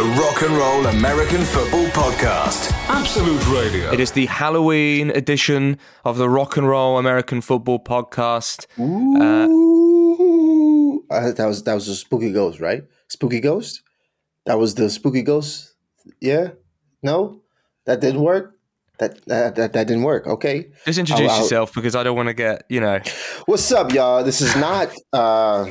the Rock and Roll American Football Podcast. Absolute Radio. It is the Halloween edition of the Rock and Roll American Football Podcast. Uh, Ooh. Uh, that was that was a spooky ghost, right? Spooky ghost. That was the spooky ghost. Yeah. No, that didn't work. That that that, that didn't work. Okay. just introduce I'll- I'll- yourself because I don't want to get, you know. What's up, y'all? This is not uh,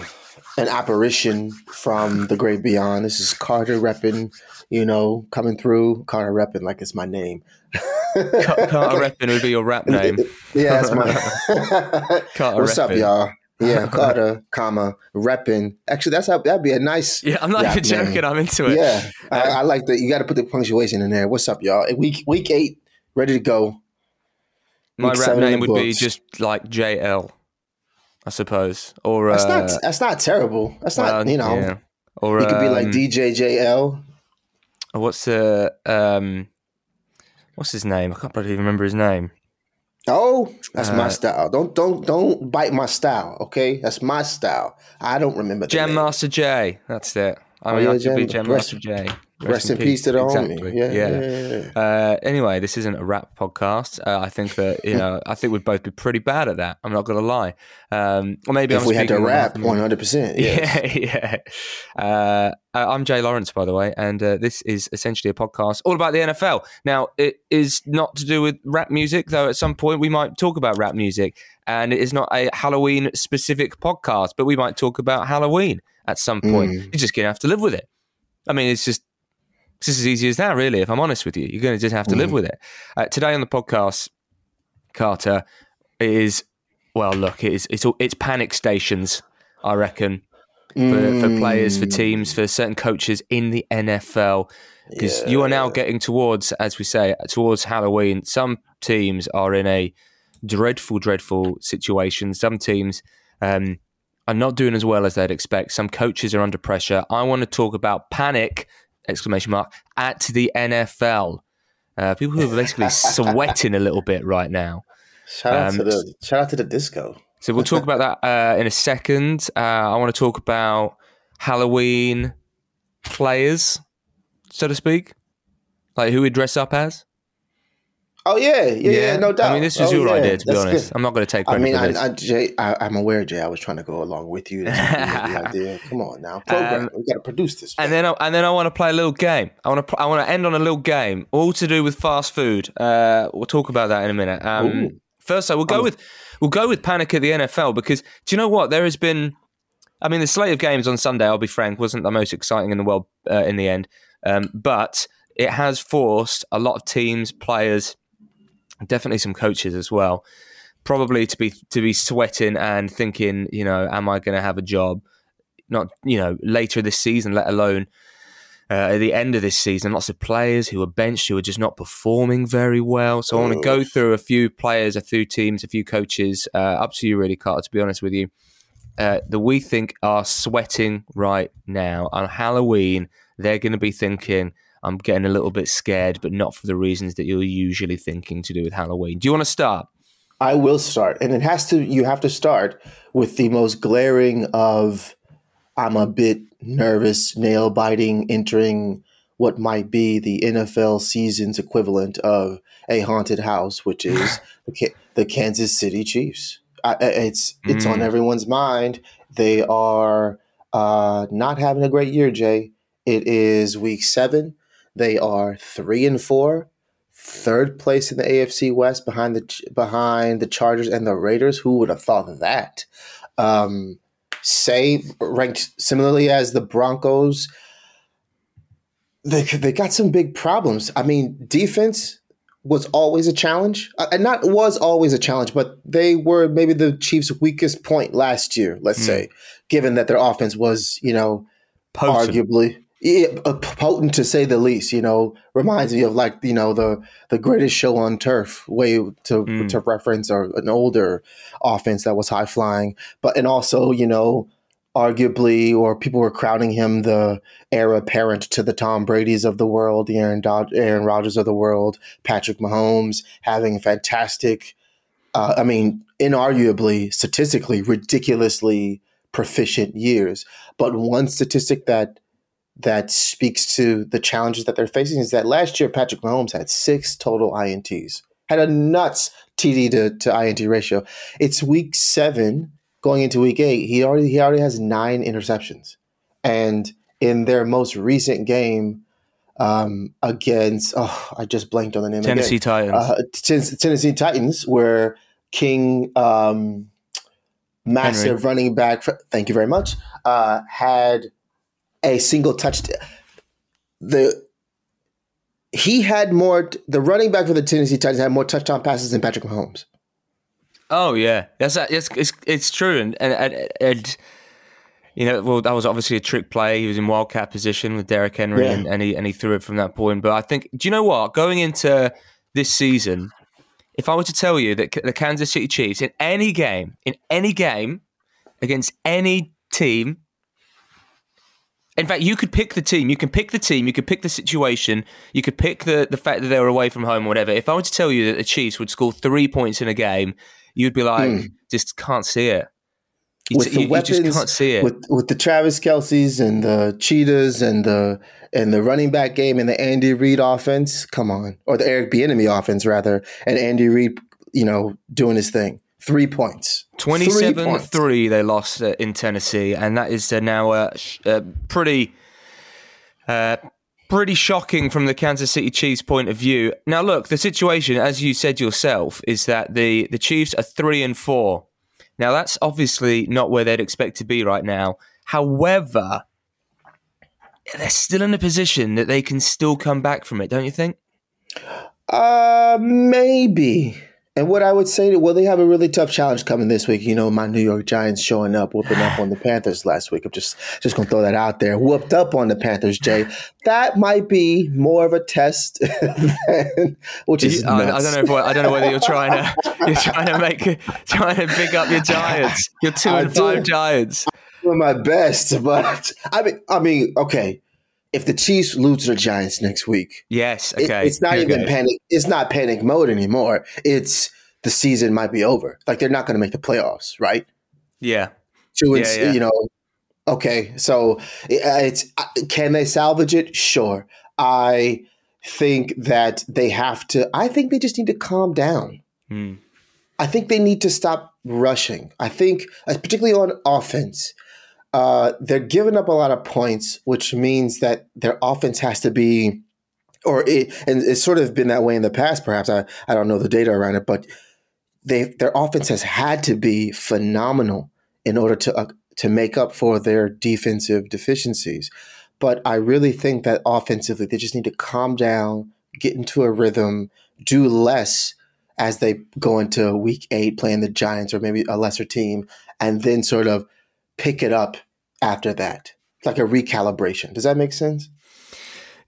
an apparition from the great beyond. This is Carter repping, you know, coming through. Carter repping like it's my name. Carter Reppin would be your rap name. Yeah, that's my. Carter What's up, y'all? Yeah, Carter, comma, repping. Actually, that's how that'd be a nice. Yeah, I'm not even joking. name. I'm into it. Yeah, I, um, I like that. You got to put the punctuation in there. What's up, y'all? Week week eight, ready to go. My rap name would be just like JL, I suppose. Or, That's uh, not that's not terrible. That's not well, you know. yeah. Or, You could be like um, DJJL. What's the. Um, what's his name? I can't bloody remember his name. Oh, that's my uh, style. Don't don't don't bite my style. Okay, that's my style. I don't remember. Jam name. Master J. That's it. I Oh, mean, yeah, I could be Jam Master Jay. Rest, in peace to the homie. Yeah, yeah. yeah, yeah. Uh, anyway, this isn't a rap podcast. Uh, I think that you know, I think we'd both be pretty bad at that. I'm not going to lie. Um, or maybe If I'm we had to rap, one hundred percent. Yeah. Yeah, yeah. Uh, I'm Jay Lawrence, by the way, and uh, this is essentially a podcast all about the NFL. Now, it is not to do with rap music, though. At some point, we might talk about rap music, and it is not a Halloween specific podcast, but we might talk about Halloween at some point. Mm. You're just gonna have to live with it. I mean, it's just it's just as easy as that, really. If I'm honest with you, you're going to just have to live Mm. with it. Uh, today on the podcast, Carter is well. Look, it's it's all- it's panic stations. I reckon for, for players, for Mm. teams, for certain coaches in the NFL. Because you are now getting towards, as we say, towards Halloween. Some teams are in a dreadful, dreadful situation. Some teams um, are not doing as well as they'd expect. Some coaches are under pressure. I want to talk about panic! Exclamation mark at the NFL. Uh, people who are basically sweating a little bit right now. Shout out Um, to the shout out to the disco. So we'll talk about that uh, in a second. Uh, I want to talk about Halloween players, so to speak, like who we dress up as. Oh yeah, yeah, yeah, no doubt. I mean, this was Oh, your yeah, idea, to be honest. good. I'm not going to take I credit mean, for I, this. I, Jay, I, I'm aware, Jay. I was trying to go along with you. The idea. Come on now, program. Um, we got to produce this. and then, I, and then I want to play a little game. I want to, I want to end on a little game, all to do with fast food. Uh, we'll talk about that in a minute. Um, first, though, we'll go with, we'll go with panic at the NFL because do you know what? There has been, I mean, the slate of games on Sunday. I'll be frank, wasn't the most exciting in the world uh, in the end, um, but it has forced a lot of teams, players, definitely some coaches as well, probably to be to be sweating and thinking, you know, am I going to have a job? Not you know later this season, let alone uh, at the end of this season. Lots of players who are benched who are just not performing very well. So I want to go through a few players, a few teams, a few coaches. Uh, up to you, really, Carter. To be honest with you, uh, that we think are sweating right now on Halloween. They're going to be thinking. I'm getting a little bit scared, but not for the reasons that you're usually thinking to do with Halloween. Do you want to start? I will start, and it has to. You have to start with the most glaring of. I'm a bit nervous, nail biting, entering what might be the NFL season's equivalent of a haunted house, which is the, the Kansas City Chiefs. I, it's it's on Mm. everyone's mind. They are uh, not having a great year, Jay. It is week seven. They are three and four third place in the AFC West behind the behind the Chargers and the Raiders. Who would have thought of that? Um, say ranked similarly as the Broncos. They they got some big problems. I mean, defense was always a challenge, uh, and not was always a challenge, but they were maybe the Chiefs' weakest point last year. Let's Hmm. say, given that their offense was, you know, Potent. arguably yeah, uh, potent to say the least. You know, reminds me of like you know the the greatest show on turf way to Mm. to reference or an older offense that was high flying, but and also you know arguably or people were crowning him the heir apparent to the Tom Brady's of the world, the Aaron Dod- Aaron Rodgers of the world, Patrick Mahomes having fantastic. Uh, I mean, inarguably, statistically, ridiculously proficient years. But one statistic that that speaks to the challenges that they're facing is that last year Patrick Mahomes had six total INTs, had a nuts TD to, to INT ratio. It's week seven going into week eight. He already he already has nine interceptions, and in their most recent game um, against oh I just blanked on the name Tennessee again. Titans. Uh, Ten- Tennessee Titans, where King um, massive Henry. running back. For, thank you very much. Uh, had a single touchdown. The he had more. The running back for the Tennessee Titans had more touchdown passes than Patrick Mahomes. Oh yeah, that's it's it's, it's true, and, and and and you know, well, that was obviously a trick play. He was in wildcat position with Derrick Henry, Yeah. and, and he and he threw it from that point. But I think, do you know what? Going into this season, if I were to tell you that the Kansas City Chiefs in any game, in any game against any team. In fact, you could pick the team. You can pick the team. You could pick the situation. You could pick the, the fact that they were away from home or whatever. If I were to tell you that the Chiefs would score three points in a game, you'd be like, hmm. just can't see it. You, with the you- you weapons, just can't see it. with with the Travis Kelces and the Cheetahs and the and the running back game and the Andy Reid offense. Come on, or the Eric Bieniemy offense rather, and Andy Reid, you know, doing his thing. Three points. Three 27 points. 3 they lost uh, in Tennessee, and that is uh, now uh, sh- uh, pretty. Uh, pretty shocking from the Kansas City Chiefs point of view. Now, look, the situation, as you said yourself, is that the the Chiefs are three and four. Now, that's obviously not where they'd expect to be right now. However, they're still in a position that they can still come back from it, don't you think? Uh, maybe. And what I would say, to well, they have a really tough challenge coming this week. You know, my New York Giants showing up, whooping up on the Panthers last week. I'm just just gonna throw that out there. Whooped up on the Panthers, Jay. That might be more of a test, than, which is I, I don't know. If, I don't know whether you're trying to you're trying to make trying to pick up your Giants. Your two I and five do. Giants. doing my best, but I mean, I mean, okay. If the Chiefs lose to the Giants next week, Yes. it- it's not we even go. panic. It's not panic mode anymore. It's the season might be over. Like they're not going to make the playoffs, right? Yeah. Two Yeah, yeah. you know. Okay, so uh, it's uh, can they salvage it? Sure. I think that they have to. I think they just need to calm down. Hmm. I think they need to stop rushing. I think, uh, particularly on offense, uh, they're giving up a lot of points, which means that their offense has to be, or it, and it's sort of been that way in the past. Perhaps I, I don't know the data around it, but they their offense has had to be phenomenal in order to uh, to make up for their defensive deficiencies. But I really think that offensively, they just need to calm down, get into a rhythm, do less as they go into week eight playing the Giants or maybe a lesser team, and then sort of pick it up after that, like a recalibration. Does that make sense?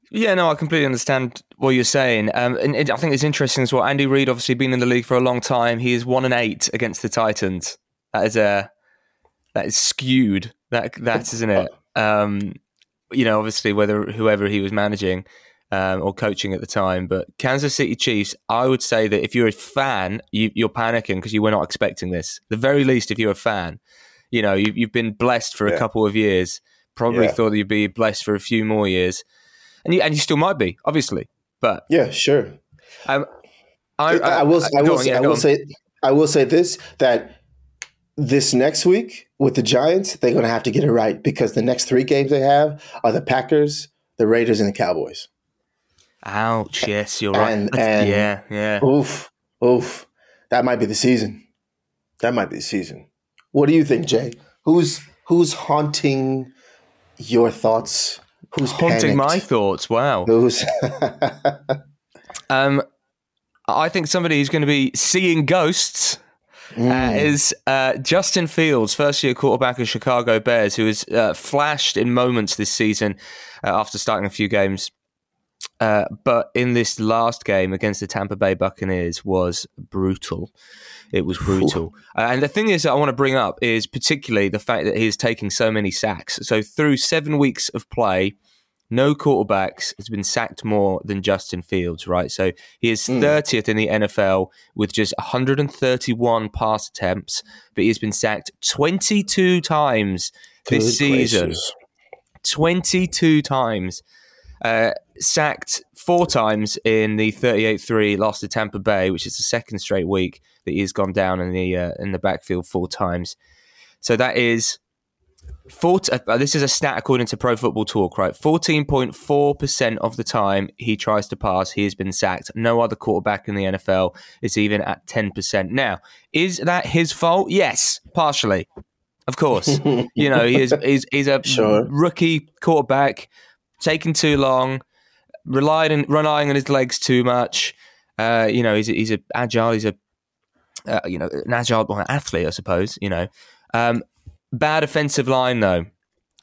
Yeah, no, I completely understand what you're saying. Um, and it, I think it's interesting as well. Andy Reid, obviously been in the league for a long time. He is one and eight against the Titans. That is a that is skewed. That that isn't it. Um, you know, obviously whether whoever he was managing um, or coaching at the time, but Kansas City Chiefs. I would say that if you're a fan, you, you're panicking because you were not expecting this. The very least, if you're a fan, you know you, you've been blessed for a couple of years. Probably Yeah. thought that you'd be blessed for a few more years and you and you still might be, obviously. But Yeah, sure. um, I, I, will. I will. on, say, yeah, I will on. say. I will say this that this next week with the Giants, they're going to have to get it right because the next three games they have are the Packers, the Raiders, and the Cowboys. Ouch! Yes, you're right. And- That's- and- yeah, yeah. Oof, oof. That might be the season. That might be the season. What do you think, Jay? Who's who's haunting your thoughts? Who's Haunting my thoughts. Wow. Who's Um, I think somebody who's going to be seeing ghosts. Mm. Uh, is uh, Justin Fields, first year quarterback of Chicago Bears, who has uh, flashed in moments this season uh, after starting a few games. Uh, but in this last game against the Tampa Bay Buccaneers was brutal. It was brutal. Uh, and the thing is that I want to bring up is particularly the fact that he is taking so many sacks. So through seven weeks of play, no quarterbacks has been sacked more than Justin Fields, right? So he is 30th in the NFL with just 131 pass attempts, but he has been sacked 22 times this Good season. gracious. 22 times. Uh, sacked four times in the 38-3 loss to Tampa Bay, which is the second straight week that he's gone down in the uh, in the backfield four times. So that is four, uh, this is a stat according to Pro Football Talk, right? 14.4% of the time he tries to pass, he has been sacked. No other quarterback in the NFL is even at 10%. Now, is that his fault? Yes, partially. Of course. you know, he is, he's, he's a sure. rookie quarterback taking too long, relying relying on his legs too much. Uh, you know, he's a, he's a agile. He's a uh, you know an agile well, athlete, I suppose. You know, um, bad offensive line though.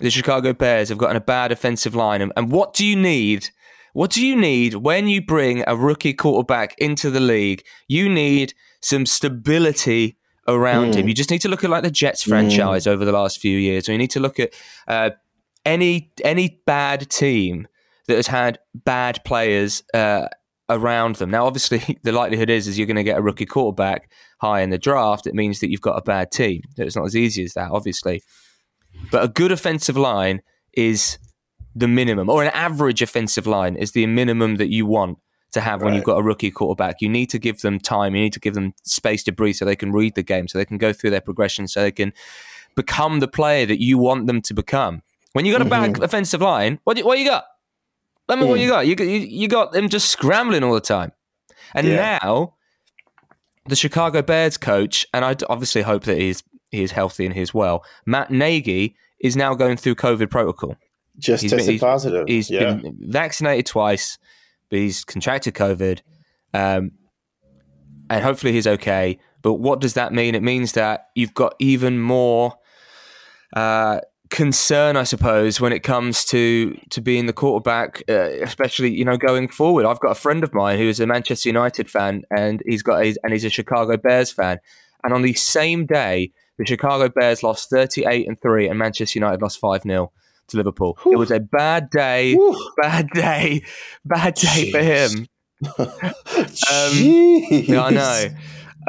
The Chicago Bears have gotten a bad offensive line, and, and what do you need? What do you need when you bring a rookie quarterback into the league? You need some stability around mm. him. You just need to look at like the Jets franchise mm. over the last few years, or you need to look at uh, any any bad team that has had bad players uh, around them. Now, obviously, the likelihood is is you're going to get a rookie quarterback high in the draft. It means that you've got a bad team. It's not as easy as that, obviously. But a good offensive line is the minimum, or an average offensive line is the minimum that you want to have right. when you've got a rookie quarterback. You need to give them time. You need to give them space to breathe so they can read the game, so they can go through their progression, so they can become the player that you want them to become. When you got a bad mm-hmm. offensive line, what do, what you got? Let me mm. what you got. You, you you got them just scrambling all the time, and yeah. now the Chicago Bears coach, and I obviously hope that he's he is healthy and he's well. Matt Nagy is now going through COVID protocol. Just he's tested been, he's, positive. He's yeah. been vaccinated twice, but he's contracted COVID, um, and hopefully he's okay. But what does that mean? It means that you've got even more uh, concern, I suppose, when it comes to to being the quarterback, uh, especially you know going forward. I've got a friend of mine who is a Manchester United fan, and he's got a, and he's a Chicago Bears fan. And on the same day, the Chicago Bears lost thirty eight and three, and Manchester United lost five 0 to Liverpool. It was a bad day, bad day, bad day Jeez. for him. um, yeah, I know.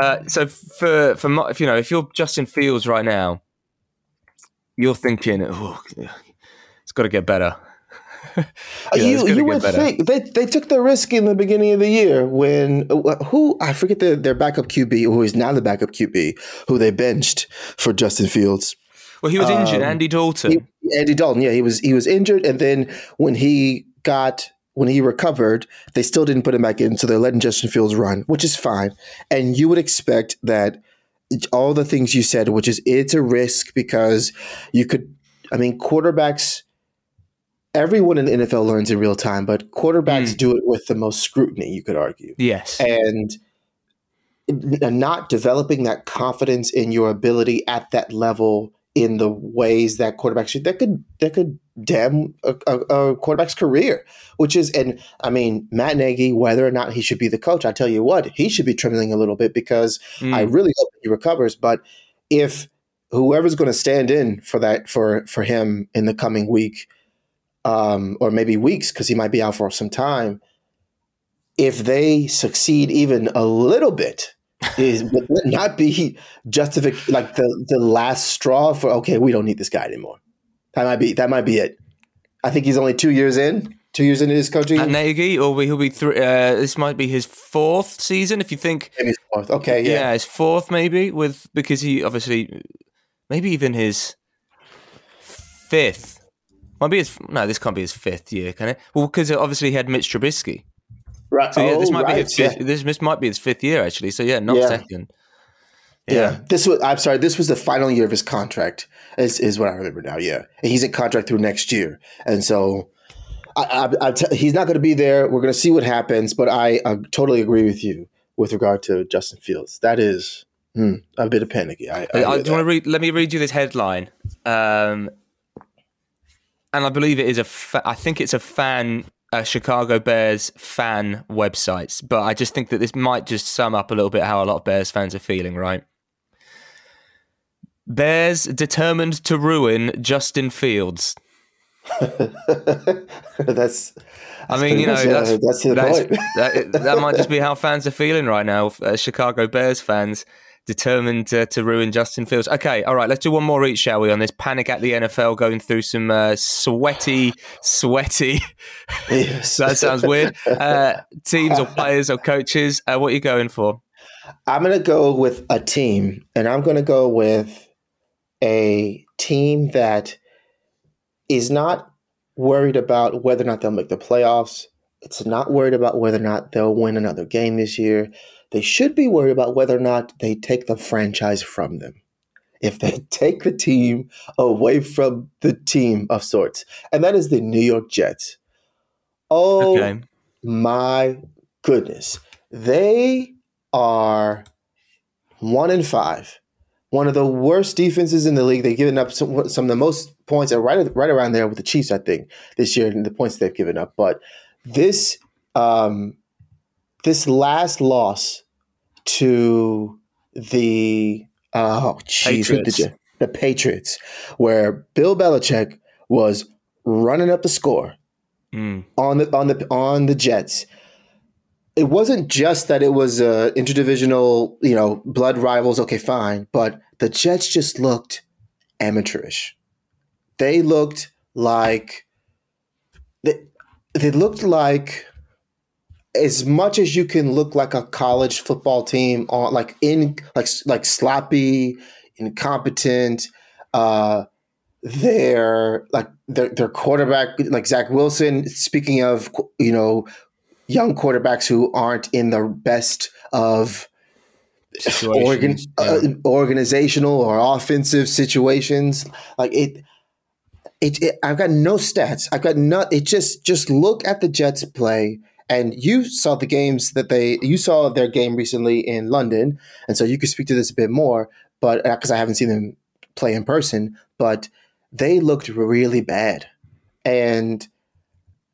Uh, so for for if you know if you're Justin Fields right now you're thinking, oh, it's got to get better. you, you, you would better. think they, they took the risk in the beginning of the year when who I forget the, their backup QB who is now the backup QB who they benched for Justin Fields. Well, he was injured. Um, Andy Dalton. He, Andy Dalton, yeah, he was he was injured, and then when he got when he recovered, they still didn't put him back in, so they're letting Justin Fields run, which is fine. And you would expect that all the things you said, which is it's a risk because you could, I mean, quarterbacks, everyone in the NFL learns in real time, but quarterbacks mm. do it with the most scrutiny, you could argue. Yes. And not developing that confidence in your ability at that level in the ways that quarterbacks should, that could, that could damn a, a, a, quarterback's career, which is, and I mean, Matt Nagy, whether or not he should be the coach, I tell you what, he should be trembling a little bit because mm. I really hope he recovers. But if whoever's going to stand in for that for for him in the coming week, um, or maybe weeks, because he might be out for some time, if they succeed even a little bit. is would not be justific like the the last straw for okay we don't need this guy anymore that might be that might be it. I think he's only two years in. Two years into his coaching. At Nagy, or he'll be three. Uh, this might be his fourth season. If you think, maybe fourth. Okay, yeah, yeah, his fourth maybe with because he obviously maybe even his fifth. Might be his no. This can't be his fifth year, can it? Well, because obviously he had Mitch Trubisky. Right. So yeah, this oh, might right. be his fifth, yeah. this, this might be his fifth year actually. So yeah, not yeah. second. Yeah. yeah. This was I'm sorry, this was the final year of his contract. Is is what I remember now, yeah. And he's in contract through next year. And so I, I, I t- he's not going to be there. We're going to see what happens, but I, I, totally agree with you with regard to Justin Fields. That is hmm, a bit of panicky. I, I, I want to read. Let me read you this headline, um, and I believe it is a. Fa- I think it's a fan uh, Chicago Bears fan websites, but I just think that this might just sum up a little bit how a lot of Bears fans are feeling, right? Bears determined to ruin Justin Fields. that's, that's, I mean, you know, that's, that's, that's that, that, might just be how fans are feeling right now. Uh, Chicago Bears fans determined to, to ruin Justin Fields. Okay, all right, let's do one more each, shall we? On this panic at the NFL, going through some uh, sweaty, sweaty. Yes. that sounds weird. Uh, teams or players or coaches. Uh, what are you going for? I'm going to go with a team, and I'm going to go with a team that is not worried about whether or not they'll make the playoffs. It's not worried about whether or not they'll win another game this year. They should be worried about whether or not they take the franchise from them. If they take the team away from the team of sorts, and that is the New York Jets. Oh Okay. my goodness. They are one in five. One of the worst defenses in the league. They've given up some, some of the most points, are right right around there with the Chiefs, I think, this year, and the points they've given up. But this um, this last loss to the oh did Patriots. you- the Patriots, where Bill Belichick was running up the score Mm. on the on the on the Jets. It wasn't just that it was uh, interdivisional, you know, blood rivals. Okay, fine, but the Jets just looked amateurish. They looked like they, they looked like as much as you can look like a college football team on like in like like sloppy, incompetent. Uh, their like their their quarterback like Zach Wilson. Speaking of you know young quarterbacks who aren't in the best of organ, Situations, uh, organizational or offensive situations, like it. It, it, I've got no stats. I've got no. It just just look at the Jets play, and you saw the games that they. You saw their game recently in London, and so you could speak to this a bit more. But because I haven't seen them play in person, but they looked really bad, and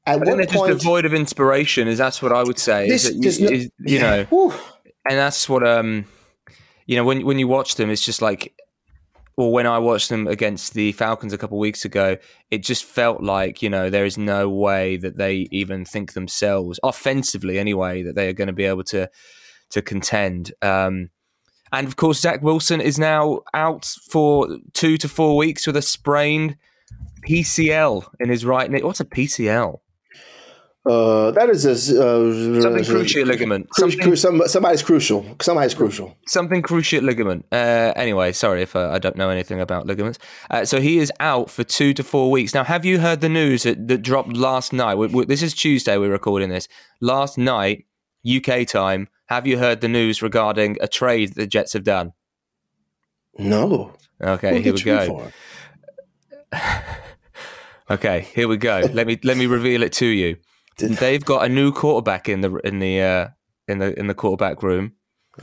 at I think they're point, just devoid of inspiration. Is that's what I would say? This- is that there's you, no- is- you know, Whew. and that's what um, you know, when when you watch them, it's just like, or when I watched them against the Falcons a couple of weeks ago, it just felt like you know there is no way that they even think themselves offensively anyway that they are going to be able to to contend. Um, and of course, Zach Wilson is now out for two to four weeks with a sprained PCL in his right knee. What's a PCL? Uh, that is a uh, Something cruciate ligament. Cru- Something, cru- some, somebody's crucial. Somebody's crucial. something cruciate ligament. Uh, anyway, sorry if uh, I don't know anything about ligaments. Uh, so he is out for two to four weeks. Now, have you heard the news that, that dropped last night? We, we, this is Tuesday. We're recording this. Last night, UK time. Have you heard the news regarding a trade the Jets have done? No. Okay, Who here we go. Okay, here we go. let me let me reveal it to you. They've got a new quarterback in the in the uh, in the in the quarterback room.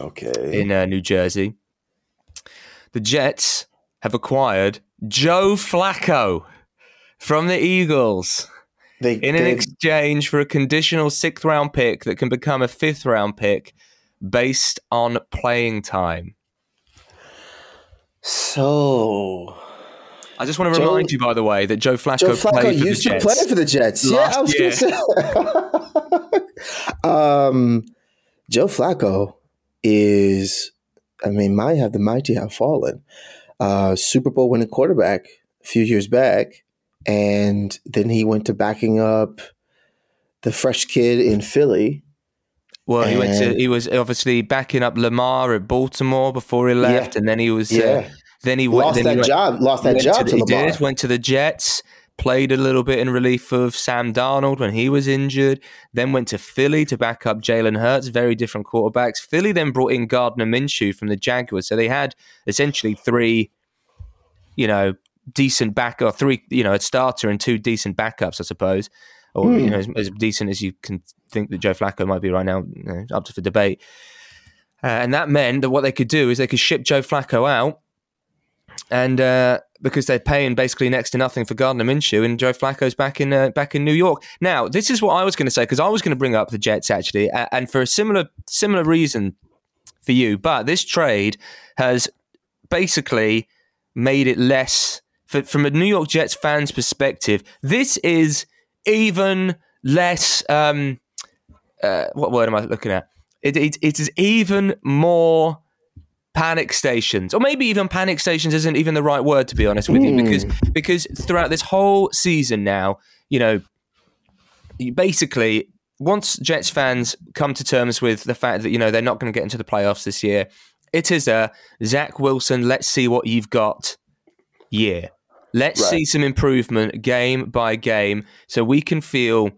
Okay. in uh, New Jersey. The Jets have acquired Joe Flacco from the Eagles they, in an they- exchange for a conditional sixth round pick that can become a fifth round pick based on playing time. so I just want to Joe- remind you, by the way, that Joe Flacco, Joe Flacco played for used the to Jets. play for the Jets. yeah, Last I was going to say. um, Joe Flacco is, I mean, might have the mighty have fallen. Uh, Super Bowl winning quarterback a few years back, and then he went to backing up the fresh kid in Philly. Well, he went to. He was obviously backing up Lamar at Baltimore before he left, Yeah. and then he was. Yeah, Uh, then he lost then he that went- job. Lost that job to, to, he did, went to the Jets, played a little bit in relief of Sam Darnold when he was injured, then went to Philly to back up Jalen Hurts, very different quarterbacks. Philly then brought in Gardner Minshew from the Jaguars. So they had essentially three, you know, decent back or three, you know, a starter and two decent backups, I suppose. Or, Hmm. you know, as, as decent as you can think that Joe Flacco might be right now, you know, up to for debate. Uh, and that meant that what they could do is they could ship Joe Flacco out and uh, because they're paying basically next to nothing for Gardner Minshew, and Joe Flacco's back in uh, back in New York. Now, this is what I was going to say because I was going to bring up the Jets actually, and for a similar similar reason for you. But this trade has basically made it less for, from a New York Jets fan's perspective. This is even less. Um, uh, what word am I looking at? It, it, it is even more panic stations, or maybe even panic stations isn't even the right word to be honest with you, because hmm. because throughout this whole season now, you know, you basically once Jets fans come to terms with the fact that you know they're not going to get into the playoffs this year, it is a Zach Wilson. Let's see what you've got. year. Let's Right. see some improvement game by game, so we can feel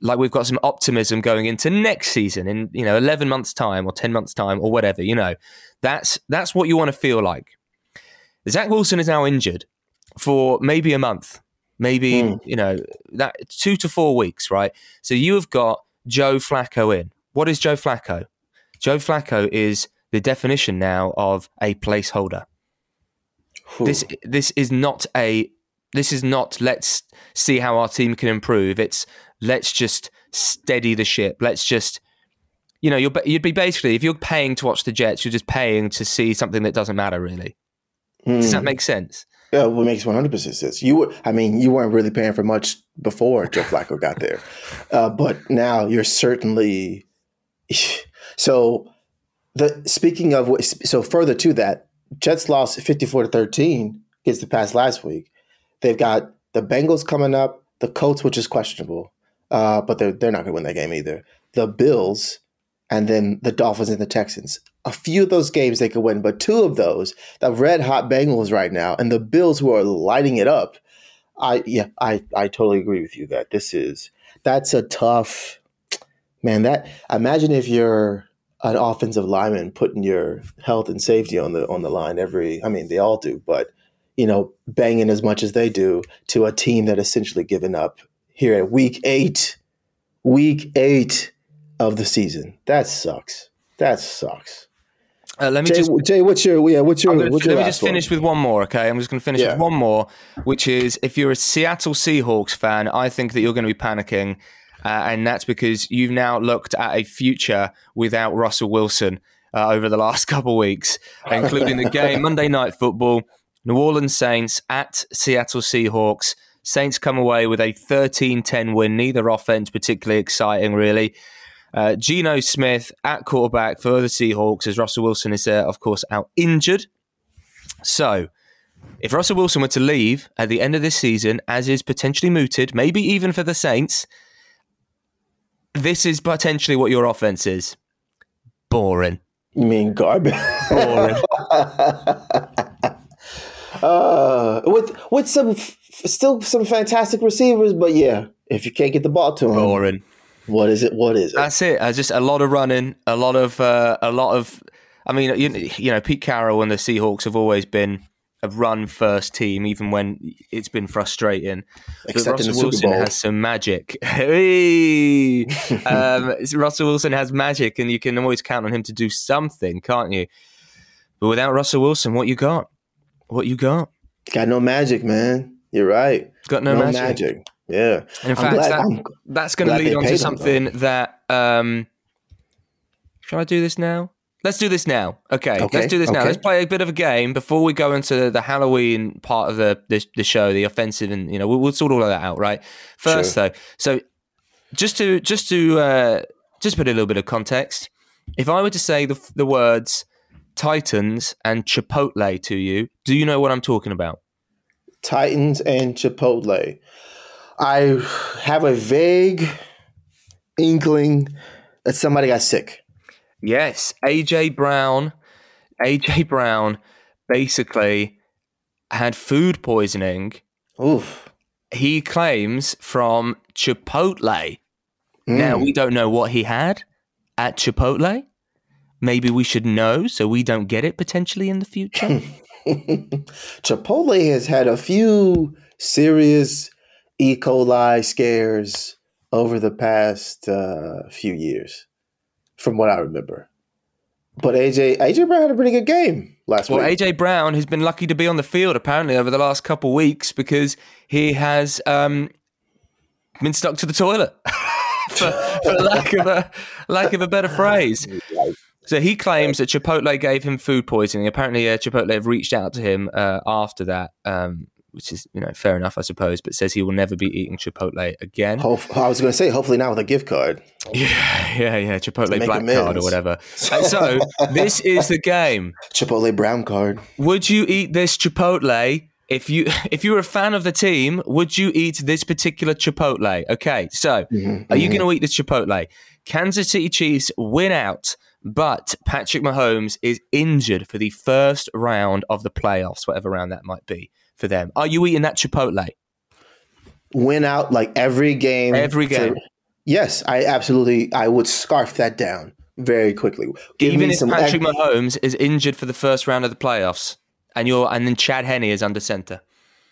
like we've got some optimism going into next season in you know 11 months time or 10 months time or whatever you know that's that's what you want to feel like zach wilson is now injured for maybe a month maybe Hmm. you know that two to four weeks right so you have got joe flacco in what is joe flacco joe flacco is the definition now of a placeholder Whew. this this is not a this is not let's see how our team can improve. It's let's just steady the ship. Let's just you know you're, you'd be basically if you're paying to watch the Jets, you're just paying to see something that doesn't matter really. Does that Hmm. make sense? Yeah, what makes one hundred percent sense. You were, I mean, you weren't really paying for much before Joe Flacco got there, uh, but now you're certainly. So, the speaking of what, so further to that, Jets lost fifty four to thirteen against the Pats last week. They've got the Bengals coming up, the Colts, which is questionable, uh, but they're they're not going to win that game either. The Bills, and then the Dolphins and the Texans. A few of those games they could win, but two of those, the red hot Bengals right now, and the Bills who are lighting it up. I yeah, I I totally agree with you that this is that's a tough man. That imagine if you're an offensive lineman putting your health and safety on the on the line every. I mean, they all do, but you know, banging as much as they do to a team that essentially given up here at week eight, week eight of the season. That sucks. That sucks. Uh, let me Jay, just Jay, what's your yeah? What's your gonna- what's let me just finish with one more, okay? I'm just going to finish Yeah. with one more, which is if you're a Seattle Seahawks fan, I think that you're going to be panicking, uh, and that's because you've now looked at a future without Russell Wilson uh, over the last couple of weeks, including the game Monday Night Football, New Orleans Saints at Seattle Seahawks. Saints come away with a 13-10 win. Neither offense particularly exciting, really. Uh, Geno Smith at quarterback for the Seahawks as Russell Wilson is, uh, of course, out injured. So, if Russell Wilson were to leave at the end of this season, as is potentially mooted, maybe even for the Saints, this is potentially what your offense is. Boring. You mean garbage? Boring. uh, with with some f- still some fantastic receivers, but yeah, if you can't get the ball to them, Boring. What is it? What is it? That's it. Uh, just a lot of running, a lot of, uh, a lot of. I mean, you, you know, Pete Carroll and the Seahawks have always been a run first team, even when it's been frustrating. But Except Russell Wilson Bowl. has some magic. Um, Russell Wilson has magic, and you can always count on him to do something, can't you? But without Russell Wilson, what you got? What you got? Got no magic, man. You're right. Got no, magic. Yeah. And in I'm fact, that, that's going to lead on to something that. Um, shall I do this now? Let's do this now. Okay, Okay, let's do this now. Let's play a bit of a game before we go into the Halloween part of the the, the show, the offensive, and you know we'll, we'll sort all of that out, right? First, though, so just to just to uh, just put a little bit of context, if I were to say the the words Titans and Chipotle to you, do you know what I'm talking about? Titans and Chipotle. I have a vague inkling that somebody got sick. Yes, AJ Brown. AJ Brown basically had food poisoning. Oof. He claims from Chipotle. Now Mm. we don't know what he had at Chipotle. Maybe we should know so we don't get it potentially in the future. Chipotle has had a few serious E. coli scares over the past uh, few years, from what I remember. But AJ AJ Brown had a pretty good game last well, week. AJ Brown has been lucky to be on the field apparently over the last couple weeks because he has um, been stuck to the toilet. for, for lack of a lack of a better phrase. So he claims that Chipotle gave him food poisoning. Apparently, uh, Chipotle have reached out to him uh, after that um, which is you know fair enough, I suppose. But says he will never be eating Chipotle again. Hope, I was going to say, hopefully not with a gift card. Yeah, yeah, yeah. Chipotle black card or whatever. And so this is the game. Chipotle brown card. Would you eat this Chipotle? If you if you were a fan of the team, would you eat this particular Chipotle? Okay, so mm-hmm, are you going to mm-hmm. eat this Chipotle? Kansas City Chiefs win out, but Patrick Mahomes is injured for the first round of the playoffs, whatever round that might be for them. Are you eating that Chipotle? Win out like every game. Every game. yes, I absolutely. I would scarf that down very quickly. Give Even if. Patrick ex- Mahomes is injured for the first round of the playoffs, and you're and then Chad Henne is under center.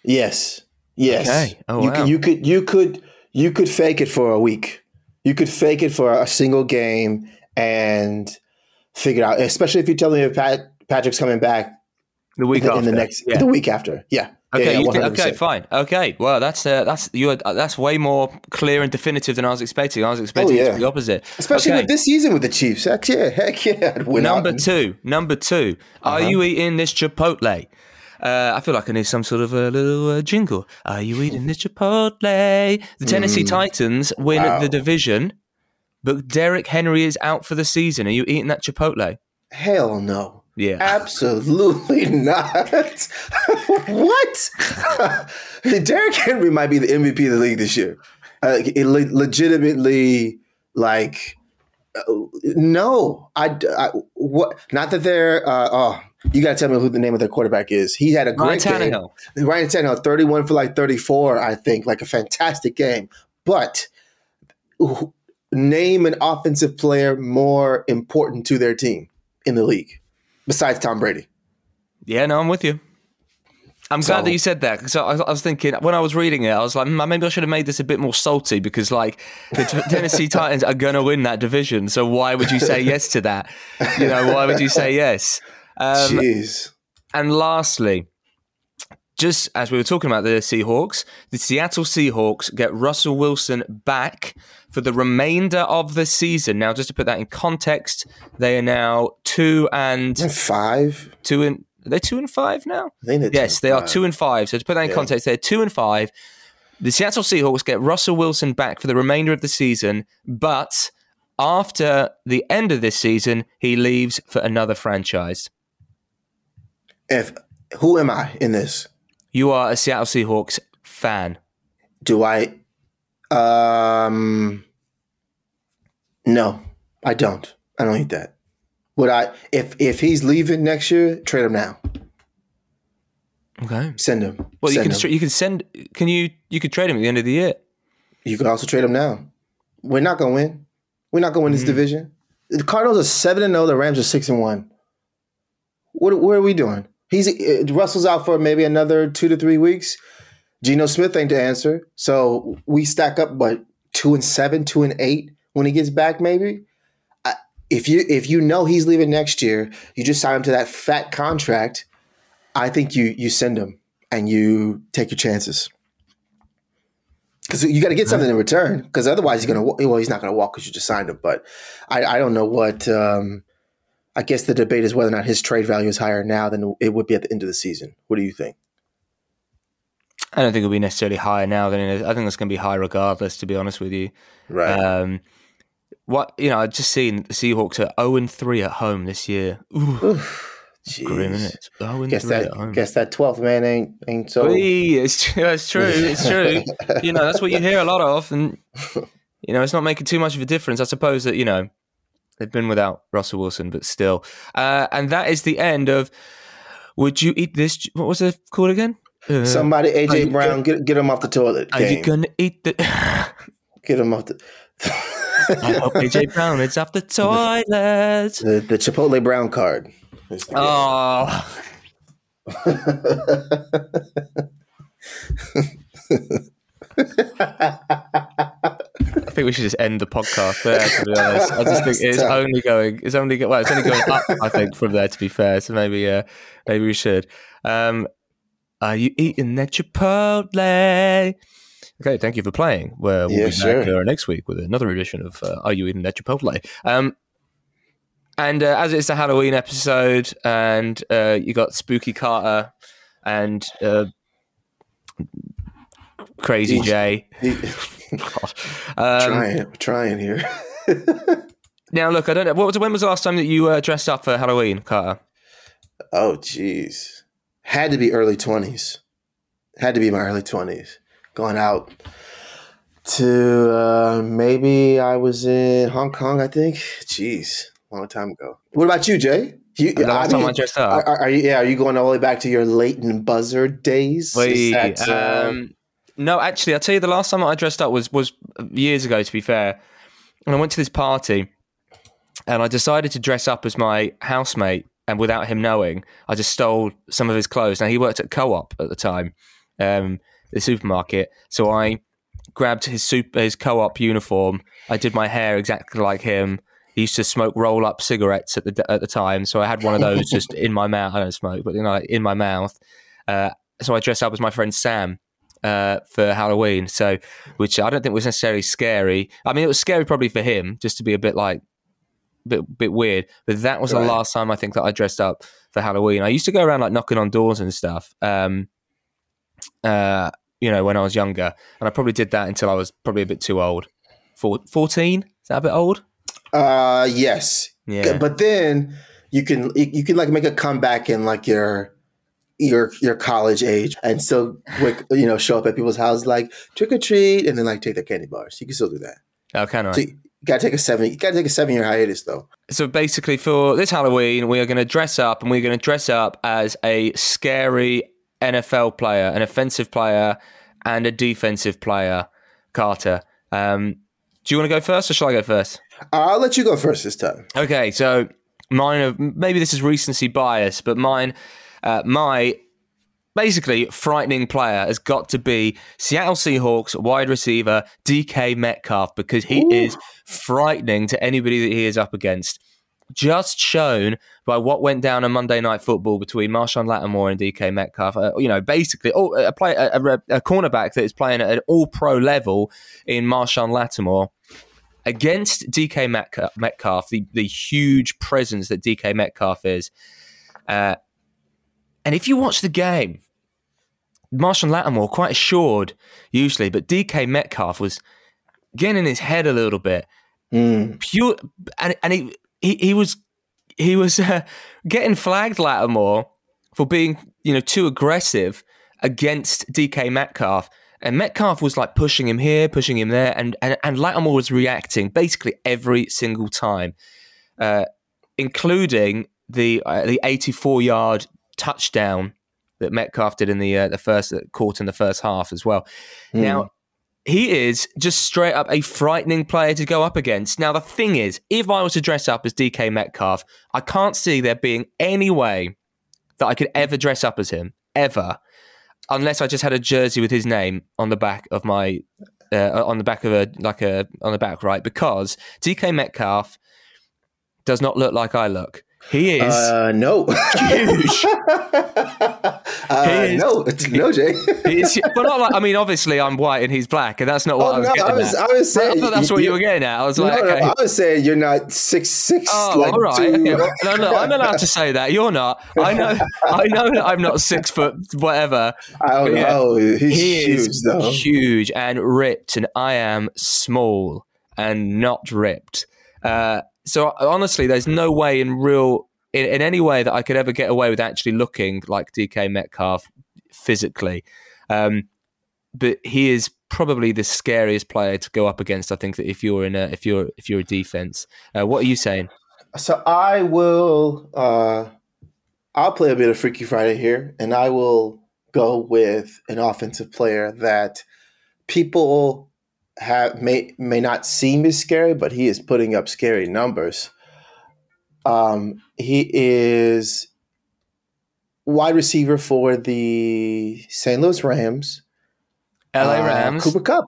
yes. Yes. Okay. Oh, you wow. could. You could. You could. You could fake it for a week. You could fake it for a single game and figure it out. Especially if you tell me if Pat, Patrick's coming back The week in the, after, in the next yeah. the week after. Yeah. Okay, yeah, think, okay, fine. Okay, well, that's uh, that's you. are that's way more clear and definitive than I was expecting. I was expecting Oh, yeah. to be the opposite. Especially okay. with this season with the Chiefs. Heck yeah. Heck yeah. Number out. two. Number 2 Are Uh-huh. you eating this Chipotle? Uh, I feel like I need some sort of a little uh, jingle. Are you eating this Chipotle? The Tennessee Mm. Titans win the division, but Derrick Henry is out for the season. Are you eating that Chipotle? Hell no. Yeah. Absolutely not. what? Derrick Henry might be the MVP of the league this year. Uh, it le- legitimately, like, uh, no. I, I- what? Not that they're. Uh, oh, you got to tell me who the name of their quarterback is. He had a Ryan great game. Tannehill. Ryan Tannehill, thirty-one for like thirty-four. I think like a fantastic game, but. Name an offensive player more important to their team in the league besides Tom Brady. Yeah, no, I'm with you. I'm So- glad that you said that because I, I was thinking when I was reading it, I was like, "Hmm, maybe I should have made this a bit more salty because, like, the T- Tennessee Titans are going to win that division. So why would you say yes to that? You know, why would you say yes? Um, Jeez. and lastly, just as we were talking about the Seahawks, the Seattle Seahawks get Russell Wilson back for the remainder of the season. Now, just to put that in context, they are now two and Five. two and are they two and five now. They're Yes, they and are two and five. So to put that in Yeah. context, they're two and five. The Seattle Seahawks get Russell Wilson back for the remainder of the season, but after the end of this season, he leaves for another franchise. If who am I in this? You are a Seattle Seahawks fan. Do I? Um. No, I don't. I don't eat that. Would I? If if he's leaving next year, trade him now. Okay. Send him. Well, you Send can him. you can send. Can you you could trade him at the end of the year? You could also trade him now. We're not gonna win. We're not gonna win this division. The Cardinals are seven and zero. The Rams are six and one. What what are we doing? He's uh, Russell's out for maybe another two to three weeks. Geno Smith ain't to answer. So we stack up, but two and seven, two and eight when he gets back. Maybe if you if you know he's leaving next year, you just sign him to that fat contract. I think you you send him and you take your chances because you got to get something in return. Because otherwise, he's gonna well, he's not gonna walk because you just signed him. But I, I don't know what. Um, I guess the debate is whether or not his trade value is higher now than it would be at the end of the season. What do you think? I don't think it'll be necessarily higher now than it is. I think it's going to be high regardless. To be honest with you, Right. um, what you know, I've just seen the Seahawks are zero and three at home this year. Ooh, Jeez. grim, isn't it? Guess that guess that twelfth man ain't ain't so. Wee, it's true. It's true. It's true. you know, that's what you hear a lot of, and you know, it's not making too much of a difference. I suppose that you know they've been without Russell Wilson, but still. Uh, and that is the end of. Would you eat this? What was it called again? Uh, Somebody, AJ Brown, get get him off the toilet. are you gonna eat the? Get him off the. I hope AJ Brown is off the toilet. the the Chipotle Brown card. Is the game. Oh, I think we should just end the podcast there. To be honest, I just think it's Stop. only going. It's only well. It's only going up. I think from there. To be fair, so maybe, uh, maybe we should. Um, are you eating that Chipotle? Okay, thank you for playing. Well, we'll Yeah, be sure. back uh, next week with another edition of uh, Are You Eating That Chipotle? Um, and uh, as it's a Halloween episode, and uh, you got Spooky Carter and uh, Crazy Jay. He- Um, trying, trying here. now, look, I don't know. What was, when was the last time that you uh, dressed up for Halloween, Carter? oh, jeez. Had to be early twenties. Had to be my early twenties. Going out to uh, maybe I was in Hong Kong. I think. Jeez, long time ago. What about you, Jay? You, The last time I dressed up. Are, are- are you? Yeah, are you going all the way back to your Leighton Buzzard days? Wait, that, uh, um, no, actually, I'll tell you, the last time I dressed up was was years ago. To be fair, and I went to this party, and I decided to dress up as my housemate, and without him knowing, I just stole some of his clothes. Now he worked at Co-op at the time, um, the supermarket, so I grabbed his super his Co-op uniform. I did my hair exactly like him. He used to smoke roll up cigarettes at the at the time, so I had one of those just in my mouth. I don't smoke, but you know, in my mouth. Uh, so I dressed up as my friend Sam uh, for Halloween. So, which I don't think was necessarily scary. I mean, it was scary probably for him, just to be a bit like, bit bit weird. But that was Right. the last time I think that I dressed up for Halloween. I used to go around like knocking on doors and stuff. Um, uh, you know, when I was younger, and I probably did that until I was probably a bit too old. Four, 14? Is that a bit old? Uh, yes. Yeah. But then you can you can like make a comeback in like your your your college age and still quick you know show up at people's houses like trick or treat and then like take their candy bars. You can still do that. Oh, can I? So you gotta take a seven. You gotta take a seven year hiatus though. So basically, for this Halloween, we are going to dress up, and we're going to dress up as a scary NFL player, an offensive player, and a defensive player. Carter, um, do you want to go first, or shall I go first? I'll let you go first this time. Okay, so mine. Are, maybe this is recency bias, but mine, uh, my basically frightening player has got to be Seattle Seahawks wide receiver DK Metcalf because he Ooh. is frightening to anybody that he is up against. Just shown by what went down on Monday Night Football between Marshon Lattimore and DK Metcalf. Uh, you know, basically, oh, a, play, a, a, a cornerback that is playing at an all pro level in Marshon Lattimore against DK Metcalf, Metcalf the, the huge presence that DK Metcalf is. Uh, and if you watch the game, Marshall Lattimore quite assured usually, but DK Metcalf was getting in his head a little bit. Mm. Pure, and, and he, he he was he was uh, getting flagged Lattimore for being you know too aggressive against DK Metcalf. And Metcalf was like pushing him here, pushing him there, and and, and Lattimore was reacting basically every single time, uh, including the uh, the 84 yard touchdown that Metcalf did in the uh, the first caught in the first half as well. Mm. Now he is just straight up a frightening player to go up against. Now the thing is, if I was to dress up as DK Metcalf, I can't see there being any way that I could ever dress up as him ever, unless I just had a jersey with his name on the back of my uh, on the back of a like a on the back right because DK Metcalf does not look like I look. He is Uh, no. huge. uh, is- no, no, Jay. Is, but not like I mean, obviously I'm white and he's black, and that's not what Oh, I was no, getting I was, at. I was I saying. thought that's what you were getting at. I was like, no, okay. I was saying you're not six six. Oh, like all right. two. No, no, I'm not allowed to say that. You're not. I know. I know that I'm not six foot, whatever. I don't Yeah. know. He's he huge is though. huge and ripped, and I am small and not ripped. Uh, so honestly, there's no way in real, in, in any way that I could ever get away with actually looking like DK Metcalf physically. Um, but he is probably the scariest player to go up against. I think that if you're in a if you're if you're a defense, uh, what are you saying? So I will. Uh, I'll play a bit of Freaky Friday here, and I will go with an offensive player that people have may may not seem as scary, but he is putting up scary numbers. Um, he is wide receiver for the St. Louis Rams. LA Uh, Rams. Cooper Kupp.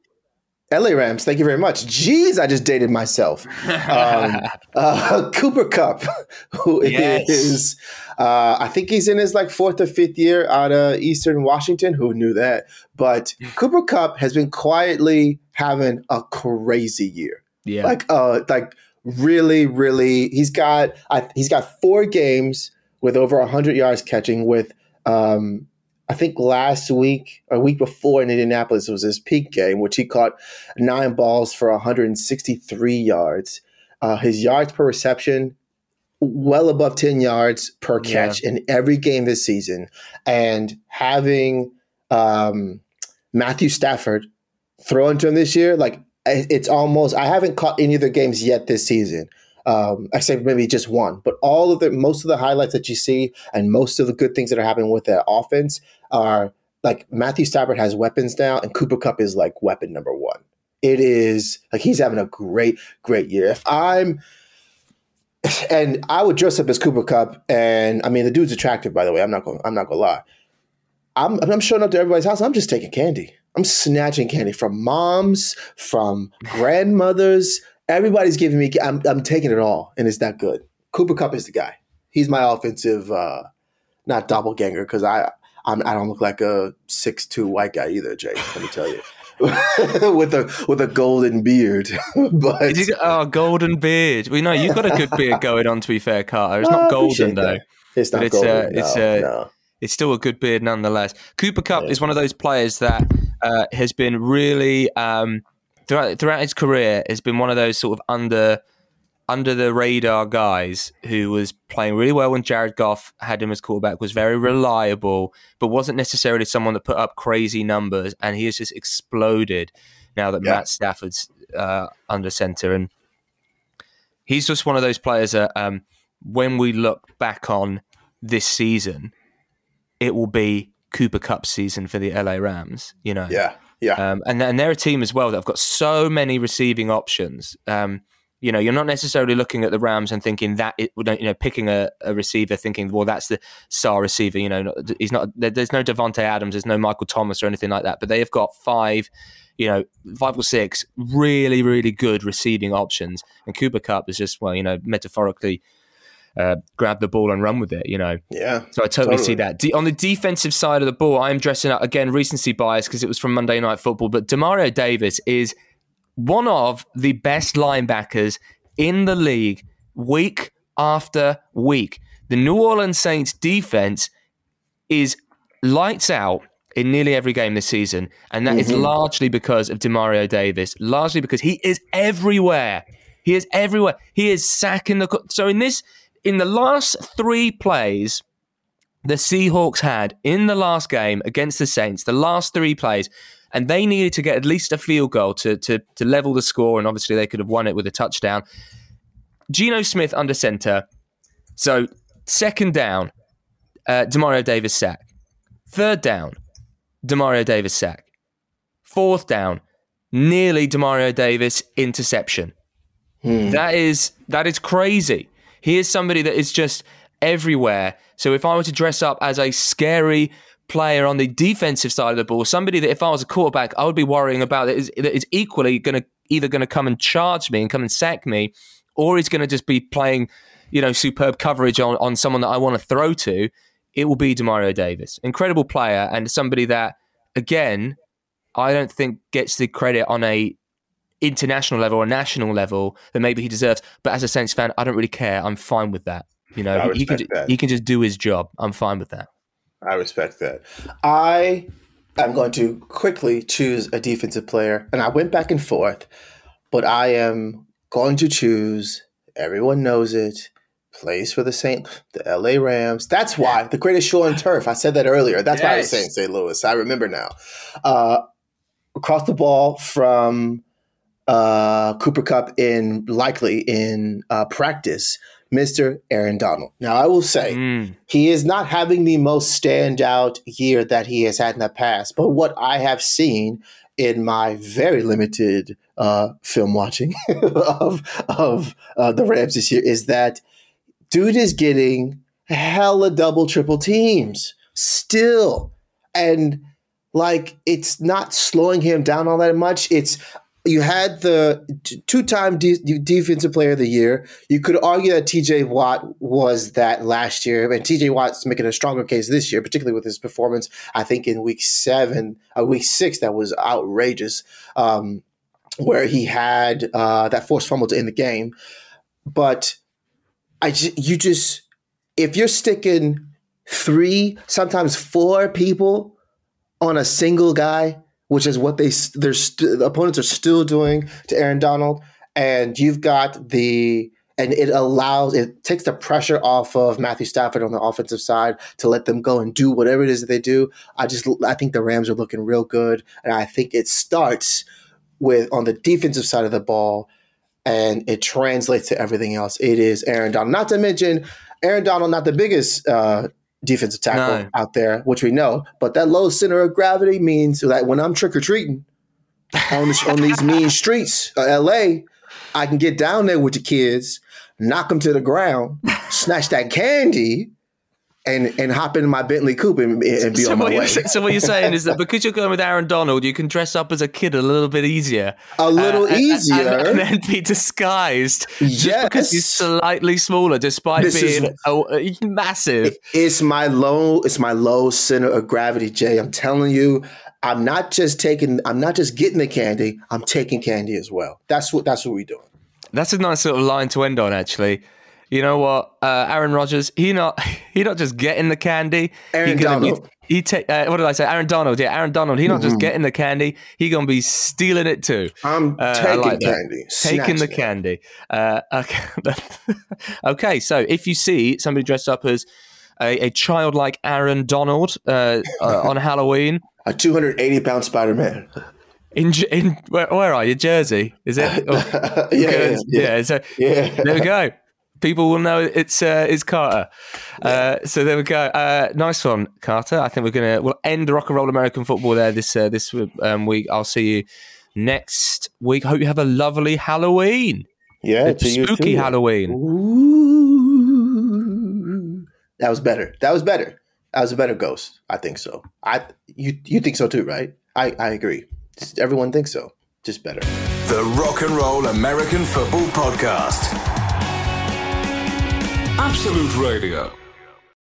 LA Rams. Thank you very much. Jeez, I just dated myself. Um, uh, Cooper Kupp, who is, Yes. uh, I think he's in his like fourth or fifth year out of Eastern Washington. Who knew that? But Cooper Kupp has been quietly having a crazy year. yeah. Like, uh, like really, really. He's got I, he's got four games with over hundred yards catching with um, I think last week or week before in Indianapolis was his peak game, which he caught nine balls for 163 yards. Uh, his yards per reception well above 10 yards per catch yeah. in every game this season. And having um, Matthew Stafford throw into him this year, like it's almost, I haven't caught any of their games yet this season. Um, except maybe just one, but all of the most of the highlights that you see and most of the good things that are happening with that offense are like Matthew Stafford has weapons now, and Cooper Kupp is like weapon number one. It is like he's having a great, great year. If I'm and I would dress up as Cooper Kupp, and I mean the dude's attractive, by the way. I'm not going. I'm not gonna lie. I'm I'm showing up to everybody's house. I'm just taking candy. I'm snatching candy from moms, from grandmothers. Everybody's giving me. I'm I'm taking it all, and it's that good. Cooper Kupp is the guy. He's my offensive, uh, not doppelganger, because I I'm, I do not look like a six two white guy either, Jay. Let me tell you. with a with a golden beard. but you, oh, golden beard. Well, know you've got a good beard going on. To be fair, Carter, it's not golden though. That. It's not it's, golden. Uh, it's uh, no. it's still a good beard nonetheless. Cooper Kupp yeah. is one of those players that uh, has been really um, throughout throughout his career has been one of those sort of under under the radar guys who was playing really well when Jared Goff had him as quarterback, was very reliable, but wasn't necessarily someone that put up crazy numbers. And he has just exploded now that yeah. Matt Stafford's uh, under center. And he's just one of those players that um, when we look back on this season, it will be Cooper Kupp season for the LA Rams, you know? Yeah. Yeah. Um, and, and they're a team as well that have got so many receiving options. Um, you know, you're not necessarily looking at the Rams and thinking that it, would, you know, picking a, a receiver, thinking, well, that's the star receiver. You know, he's not. There's no Davante Adams, there's no Michael Thomas or anything like that. But they have got five, you know, five or six really, really good receiving options. And Cooper Kupp is just, well, you know, metaphorically. Uh, grab the ball and run with it, you know. Yeah. So I totally, totally. see that. De- on the defensive side of the ball, I am dressing up again recency bias because it was from Monday Night Football. But Demario Davis is one of the best linebackers in the league week after week. The New Orleans Saints defense is lights out in nearly every game this season, and that mm-hmm. is largely because of Demario Davis, largely because he is everywhere. He is everywhere. He is sacking the. So in this, in the last three plays, the Seahawks had in the last game against the Saints, the last three plays, and they needed to get at least a field goal to to to level the score, and obviously they could have won it with a touchdown. Geno Smith under center. So second down, uh, Demario Davis sack. Third down, Demario Davis sack. Fourth down, nearly Demario Davis interception. Hmm. That is that is crazy. He is somebody that is just everywhere. So if I were to dress up as a scary player on the defensive side of the ball, somebody that if I was a quarterback, I would be worrying about that is, that is equally going to either going to come and charge me and come and sack me, or he's going to just be playing, you know, superb coverage on, on someone that I want to throw to. It will be Demario Davis, incredible player and somebody that, again, I don't think gets the credit on a international level or national level that maybe he deserves. But as a Saints fan, I don't really care. I'm fine with that. You know, he, he can that. he can just do his job. I'm fine with that. I respect that. I am going to quickly choose a defensive player, and I went back and forth, but I am going to choose. Everyone knows it. Plays for the Saint, the LA Rams. That's why the greatest show on turf. I said that earlier. That's yes. why I was saying St. Louis. I remember now. Uh, across the ball from uh, Cooper Kupp in likely in uh, practice Mr. Aaron Donald. Now, I will say mm. he is not having the most standout year that he has had in the past, but what I have seen in my very limited uh, film watching of of uh, the Rams this year is that dude is getting hella double triple teams still, and like it's not slowing him down all that much. It's you had the two-time de- defensive player of the year. You could argue that T.J. Watt was that last year, and T.J. Watt's making a stronger case this year, particularly with his performance. I think in week seven, uh, week six, that was outrageous, um, where he had uh, that forced fumble to end the game. But I, you just if you're sticking three, sometimes four people on a single guy, which is what they their st- opponents are still doing to Aaron Donald, and you've got the and it allows it takes the pressure off of Matthew Stafford on the offensive side to let them go and do whatever it is that they do. I just I think the Rams are looking real good, and I think it starts with on the defensive side of the ball, and it translates to everything else. It is Aaron Donald, not to mention Aaron Donald, not the biggest uh, defensive tackle no. out there, which we know, but that low center of gravity means that when I'm trick or treating on, the, on these mean streets of LA, I can get down there with the kids, knock them to the ground, snatch that candy, and and hop into my Bentley coupe and, and be so on my way. So what you're saying is that because you're going with Aaron Donald, you can dress up as a kid a little bit easier, a little uh, easier, and, and, then be disguised yes. just because you're slightly smaller, despite this being is, a, massive. It's my low, it's my low center of gravity, Jay. I'm telling you, I'm not just taking, I'm not just getting the candy. I'm taking candy as well. That's what that's what we're doing. That's a nice of line to end on, actually you know what, uh, Aaron Rodgers, he not he not just getting the candy. Aaron he Donald. Be, he take uh, what did I say? Aaron Donald. Yeah, Aaron Donald. He not mm-hmm. just getting the candy. He gonna be stealing it too. I'm uh, taking like candy. Taking the it. candy. Uh, okay. okay. So if you see somebody dressed up as a, a childlike Aaron Donald uh, uh, on Halloween, a 280 pound Spider Man. In, in where, where, are you? Jersey? Is it? Oh, yeah, yeah, yeah, yeah. So yeah. there we go people will know it's uh, it's Carter. Uh, so there we go. Uh, nice one, Carter. I think we're gonna we'll end rock and roll American football there this uh, this um, week. I'll see you next week. Hope you have a lovely Halloween. Yeah, spooky Halloween. Ooh. That was better. That was better. That was a better ghost. I think so. I you you think so too, right? I I agree. Everyone thinks so. Just better. The Rock and Roll American Football Podcast. Absolute Radio.